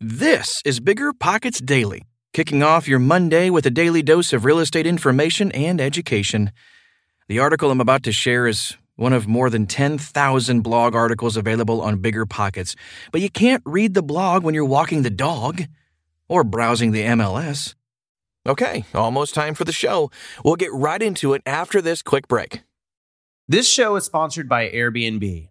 This is Bigger Pockets Daily, kicking off your Monday with a daily dose of real estate information and education. The article I'm about to share is one of more than 10,000 blog articles available on Bigger Pockets, but you can't read the blog when you're walking the dog or browsing the MLS. Okay, almost time for the show. We'll get right into it after this quick break. This show is sponsored by Airbnb.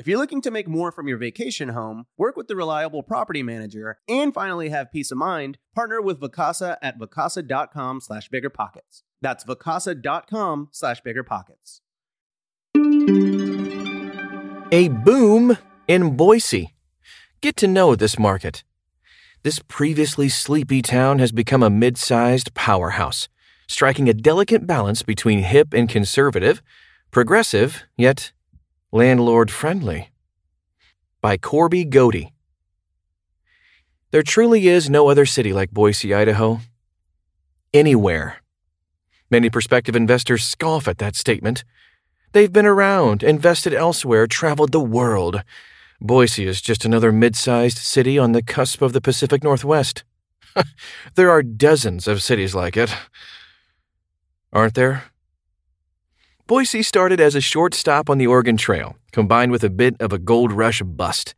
If you're looking to make more from your vacation home, work with the reliable property manager, and finally have peace of mind, partner with Vacasa at vacasa.com slash biggerpockets. That's vacasa.com slash biggerpockets. A boom in Boise. Get to know this market. This previously sleepy town has become a mid sized powerhouse, striking a delicate balance between hip and conservative, progressive, yet landlord friendly. By Corby Godey. There truly is no other city like Boise, Idaho. Anywhere. Many prospective investors scoff at that statement. They've been around, invested elsewhere, traveled the world. Boise is just another mid sized city on the cusp of the Pacific Northwest. there are dozens of cities like it. Aren't there? Boise started as a short stop on the Oregon Trail, combined with a bit of a gold rush bust.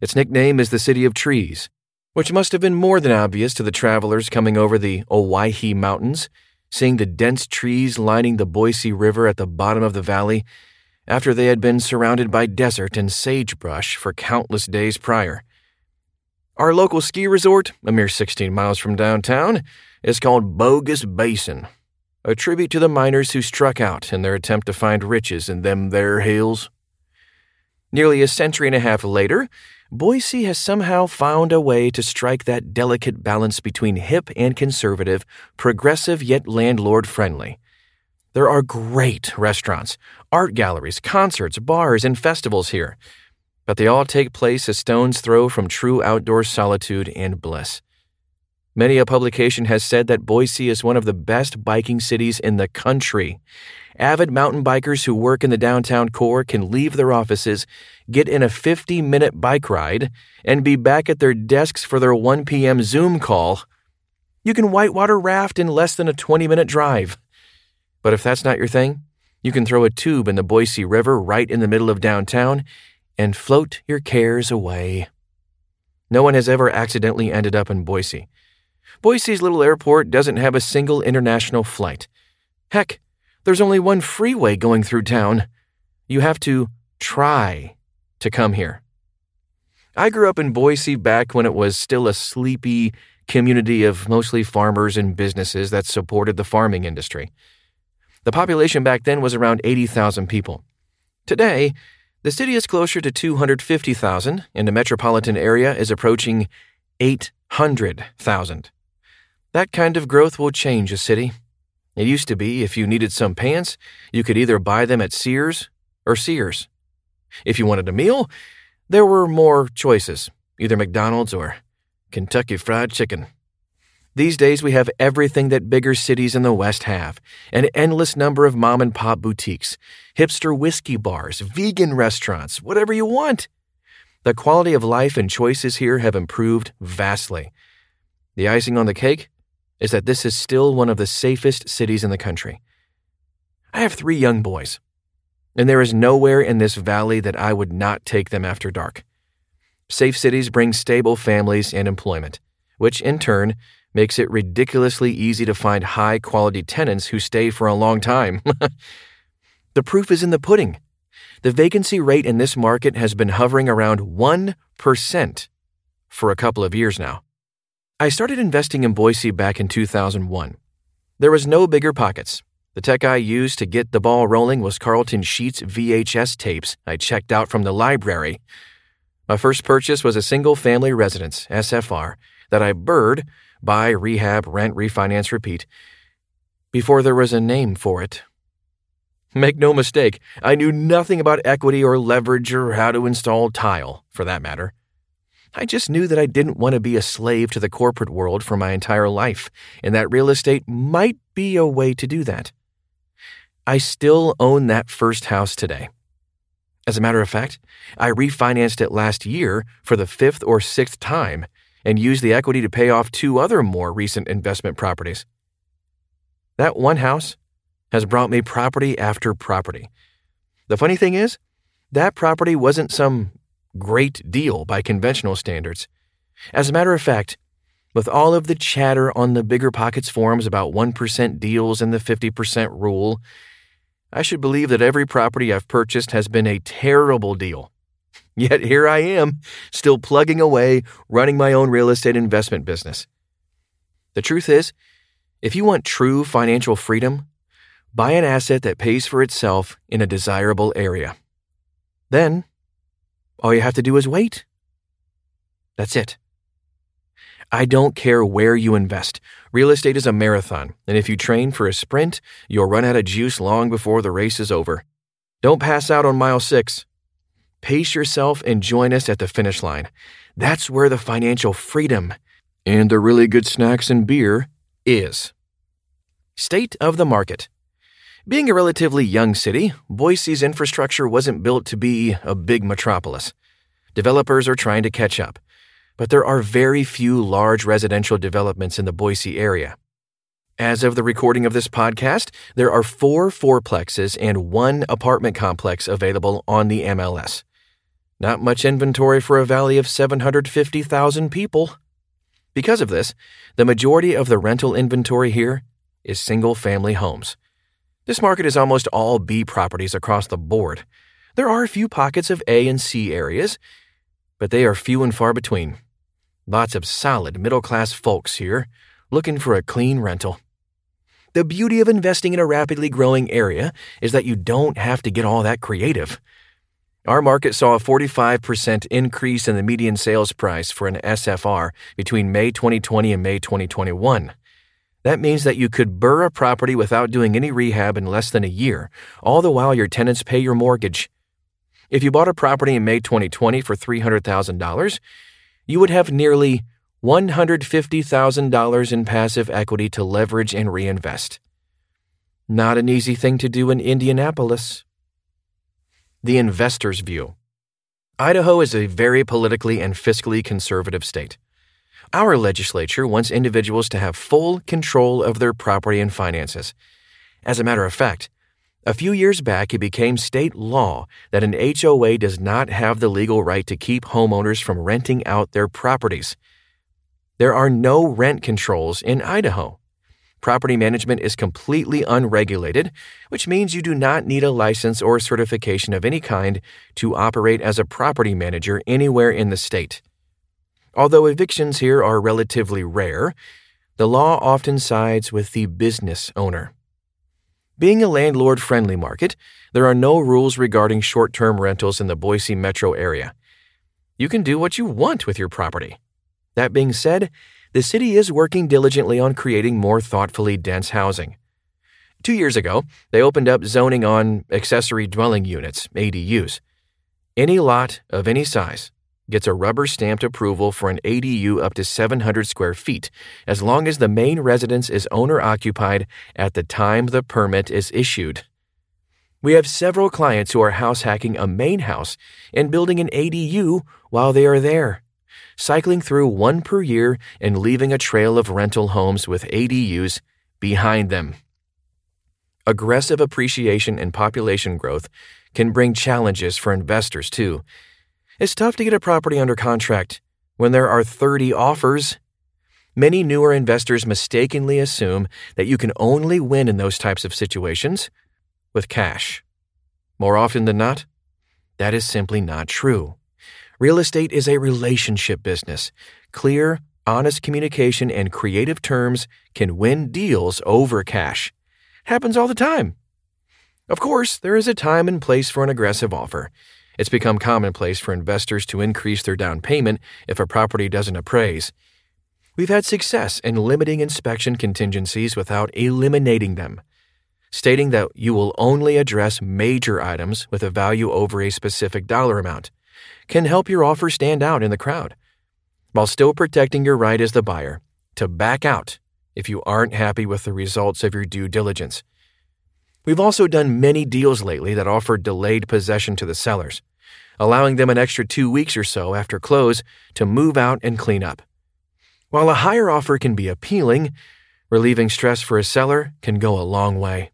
Its nickname is the City of Trees, which must have been more than obvious to the travelers coming over the Owyhee Mountains, seeing the dense trees lining the Boise River at the bottom of the valley after they had been surrounded by desert and sagebrush for countless days prior. Our local ski resort, a mere 16 miles from downtown, is called Bogus Basin, a tribute to the miners who struck out in their attempt to find riches in them there hills. Nearly a century and a half later, Boise has somehow found a way to strike that delicate balance between hip and conservative, progressive yet landlord friendly. There are great restaurants, art galleries, concerts, bars, and festivals here, but they all take place a stone's throw from true outdoor solitude and bliss. Many a publication has said that Boise is one of the best biking cities in the country. Avid mountain bikers who work in the downtown core can leave their offices, get in a 50 minute bike ride, and be back at their desks for their 1 p.m. Zoom call. You can whitewater raft in less than a 20 minute drive. But if that's not your thing, you can throw a tube in the Boise River right in the middle of downtown and float your cares away. No one has ever accidentally ended up in Boise. Boise's little airport doesn't have a single international flight. Heck, there's only one freeway going through town. You have to try to come here. I grew up in Boise back when it was still a sleepy community of mostly farmers and businesses that supported the farming industry. The population back then was around 80,000 people. Today, the city is closer to 250,000 and the metropolitan area is approaching 800,000. That kind of growth will change a city. It used to be if you needed some pants, you could either buy them at Sears or Sears. If you wanted a meal, there were more choices, either McDonald's or Kentucky Fried Chicken. These days, we have everything that bigger cities in the West have an endless number of mom and pop boutiques, hipster whiskey bars, vegan restaurants, whatever you want. The quality of life and choices here have improved vastly. The icing on the cake is that this is still one of the safest cities in the country. I have three young boys, and there is nowhere in this valley that I would not take them after dark. Safe cities bring stable families and employment, which in turn makes it ridiculously easy to find high quality tenants who stay for a long time. the proof is in the pudding. The vacancy rate in this market has been hovering around 1% for a couple of years now. I started investing in Boise back in 2001. There was no bigger pockets. The tech I used to get the ball rolling was Carlton Sheets VHS tapes I checked out from the library. My first purchase was a single family residence, SFR, that I BRRRR'd buy, rehab, rent, refinance, repeat before there was a name for it. Make no mistake, I knew nothing about equity or leverage or how to install tile, for that matter. I just knew that I didn't want to be a slave to the corporate world for my entire life, and that real estate might be a way to do that. I still own that first house today. As a matter of fact, I refinanced it last year for the fifth or sixth time and used the equity to pay off two other more recent investment properties. That one house has brought me property after property. The funny thing is, that property wasn't some great deal by conventional standards. As a matter of fact, with all of the chatter on the Bigger Pockets forums about 1% deals and the 50% rule, I should believe that every property I've purchased has been a terrible deal. Yet here I am, still plugging away, running my own real estate investment business. The truth is, if you want true financial freedom, buy an asset that pays for itself in a desirable area. Then all you have to do is wait. That's it. I don't care where you invest. Real estate is a marathon, and if you train for a sprint, you'll run out of juice long before the race is over. Don't pass out on mile six. Pace yourself and join us at the finish line. That's where the financial freedom and the really good snacks and beer is. State of the market. Being a relatively young city, Boise's infrastructure wasn't built to be a big metropolis. Developers are trying to catch up, but there are very few large residential developments in the Boise area. As of the recording of this podcast, there are four fourplexes and one apartment complex available on the MLS. Not much inventory for a valley of 750,000 people. Because of this, the majority of the rental inventory here is single family homes. This market is almost all B properties across the board. There are a few pockets of A and C areas, but they are few and far between. Lots of solid middle class folks here looking for a clean rental. The beauty of investing in a rapidly growing area is that you don't have to get all that creative. Our market saw a 45% increase in the median sales price for an SFR between May 2020 and May 2021. That means that you could BRRRR a property without doing any rehab in less than a year, all the while your tenants pay your mortgage. If you bought a property in May 2020 for $300,000, you would have nearly $150,000 in passive equity to leverage and reinvest. Not an easy thing to do in Indianapolis. The investor's view Idaho is a very politically and fiscally conservative state. Our legislature wants individuals to have full control of their property and finances. As a matter of fact, a few years back it became state law that an HOA does not have the legal right to keep homeowners from renting out their properties. There are no rent controls in Idaho. Property management is completely unregulated, which means you do not need a license or certification of any kind to operate as a property manager anywhere in the state. Although evictions here are relatively rare, the law often sides with the business owner. Being a landlord friendly market, there are no rules regarding short term rentals in the Boise metro area. You can do what you want with your property. That being said, the city is working diligently on creating more thoughtfully dense housing. Two years ago, they opened up zoning on accessory dwelling units, ADUs. Any lot of any size gets a rubber stamped approval for an ADU up to 700 square feet, as long as the main residence is owner occupied at the time the permit is issued. We have several clients who are house hacking a main house and building an ADU while they are there, cycling through one per year and leaving a trail of rental homes with ADUs behind them. Aggressive appreciation and population growth can bring challenges for investors, too. It's tough to get a property under contract when there are 30 offers. Many newer investors mistakenly assume that you can only win in those types of situations with cash. More often than not, that is simply not true. Real estate is a relationship business. Clear, honest communication and creative terms can win deals over cash. Happens all the time. Of course, there is a time and place for an aggressive offer. It's become commonplace for investors to increase their down payment if a property doesn't appraise. We've had success in limiting inspection contingencies without eliminating them. Stating that you will only address major items with a value over a specific dollar amount can help your offer stand out in the crowd, while still protecting your right as the buyer to back out if you aren't happy with the results of your due diligence. We've also done many deals lately that offered delayed possession to the sellers, allowing them an extra two weeks or so after close to move out and clean up. While a higher offer can be appealing, relieving stress for a seller can go a long way.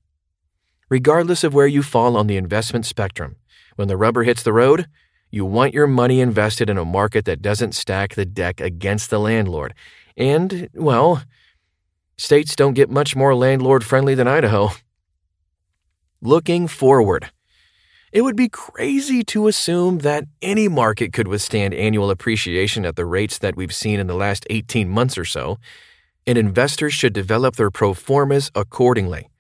Regardless of where you fall on the investment spectrum, when the rubber hits the road, you want your money invested in a market that doesn't stack the deck against the landlord. And, well, States don't get much more landlord friendly than Idaho. Looking forward, it would be crazy to assume that any market could withstand annual appreciation at the rates that we've seen in the last 18 months or so, and investors should develop their pro formas accordingly.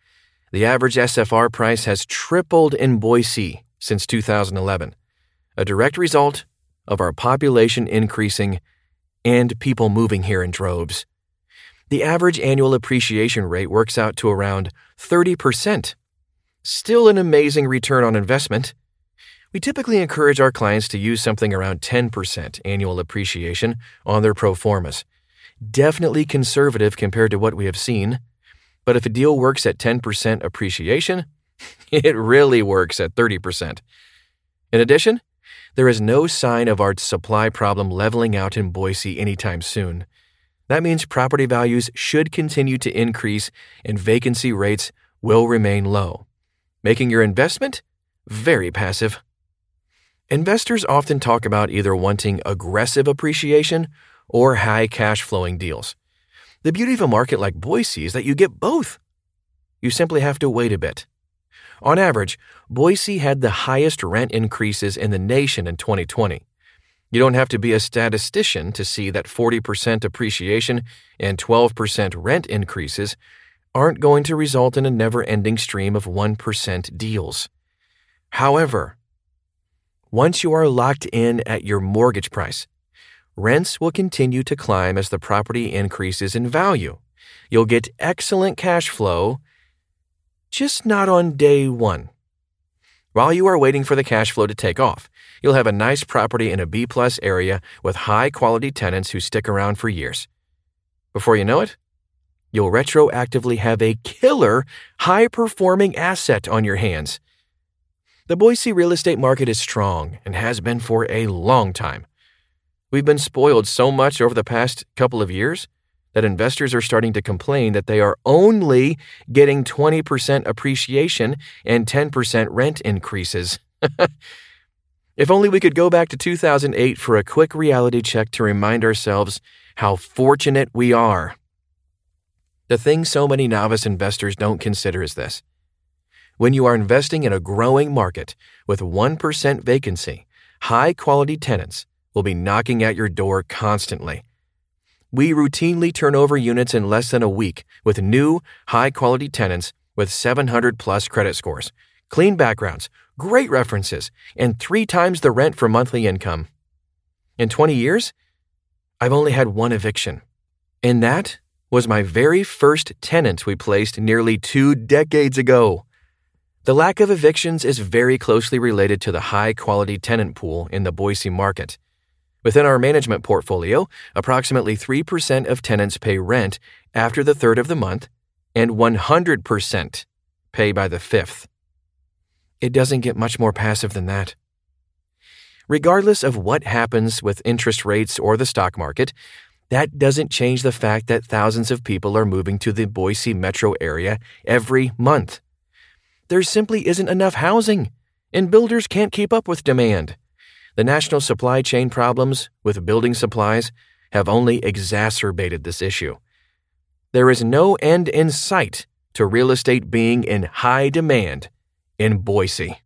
The average SFR price has tripled in Boise since 2011, a direct result of our population increasing and people moving here in droves the average annual appreciation rate works out to around 30%. Still an amazing return on investment. We typically encourage our clients to use something around 10% annual appreciation on their pro formas. Definitely conservative compared to what we have seen. But if a deal works at 10% appreciation, it really works at 30%. In addition, there is no sign of our supply problem leveling out in Boise anytime soon. That means property values should continue to increase and vacancy rates will remain low, making your investment very passive. Investors often talk about either wanting aggressive appreciation or high cash flowing deals. The beauty of a market like Boise is that you get both. You simply have to wait a bit. On average, Boise had the highest rent increases in the nation in 2020. You don't have to be a statistician to see that 40% appreciation and 12% rent increases aren't going to result in a never ending stream of 1% deals. However, once you are locked in at your mortgage price, rents will continue to climb as the property increases in value. You'll get excellent cash flow, just not on day one. While you are waiting for the cash flow to take off, you'll have a nice property in a B plus area with high quality tenants who stick around for years. Before you know it, you'll retroactively have a killer, high performing asset on your hands. The Boise real estate market is strong and has been for a long time. We've been spoiled so much over the past couple of years that investors are starting to complain that they are only getting 20% appreciation and 10% rent increases. if only we could go back to 2008 for a quick reality check to remind ourselves how fortunate we are. The thing so many novice investors don't consider is this. When you are investing in a growing market with 1% vacancy, high quality tenants will be knocking at your door constantly we routinely turn over units in less than a week with new, high quality tenants with 700 plus credit scores, clean backgrounds, great references, and three times the rent for monthly income. In 20 years, I've only had one eviction, and that was my very first tenant we placed nearly two decades ago. The lack of evictions is very closely related to the high quality tenant pool in the Boise market. Within our management portfolio, approximately 3% of tenants pay rent after the third of the month, and 100% pay by the fifth. It doesn't get much more passive than that. Regardless of what happens with interest rates or the stock market, that doesn't change the fact that thousands of people are moving to the Boise metro area every month. There simply isn't enough housing, and builders can't keep up with demand. The national supply chain problems with building supplies have only exacerbated this issue. There is no end in sight to real estate being in high demand in Boise.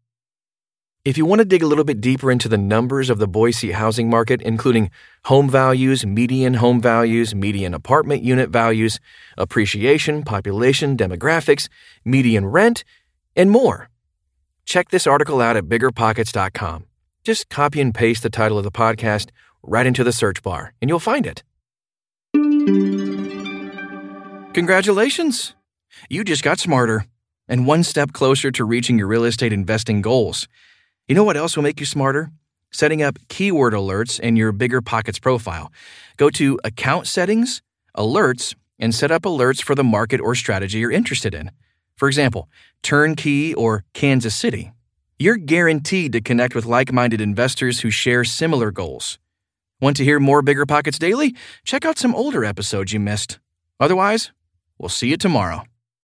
If you want to dig a little bit deeper into the numbers of the Boise housing market, including home values, median home values, median apartment unit values, appreciation, population, demographics, median rent, and more, check this article out at biggerpockets.com. Just copy and paste the title of the podcast right into the search bar, and you'll find it. Congratulations! You just got smarter and one step closer to reaching your real estate investing goals. You know what else will make you smarter? Setting up keyword alerts in your Bigger Pockets profile. Go to Account Settings, Alerts, and set up alerts for the market or strategy you're interested in. For example, Turnkey or Kansas City. You're guaranteed to connect with like minded investors who share similar goals. Want to hear more Bigger Pockets Daily? Check out some older episodes you missed. Otherwise, we'll see you tomorrow.